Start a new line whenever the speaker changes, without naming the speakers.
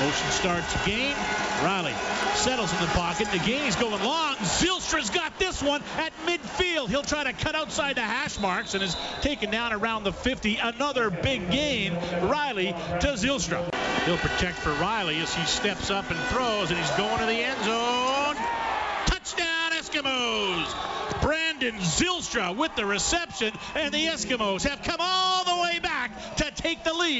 Motion starts again. Reilly settles in the pocket. Again, he's going long. Zylstra's got this one at midfield. He'll try to cut outside the hash marks and is taken down around the 50. Another big gain. Reilly to Zylstra. He'll protect for Reilly as he steps up and throws, and he's going to the end zone. Touchdown, Eskimos! Brandon Zylstra with the reception, and the Eskimos have come all the way back to take the lead.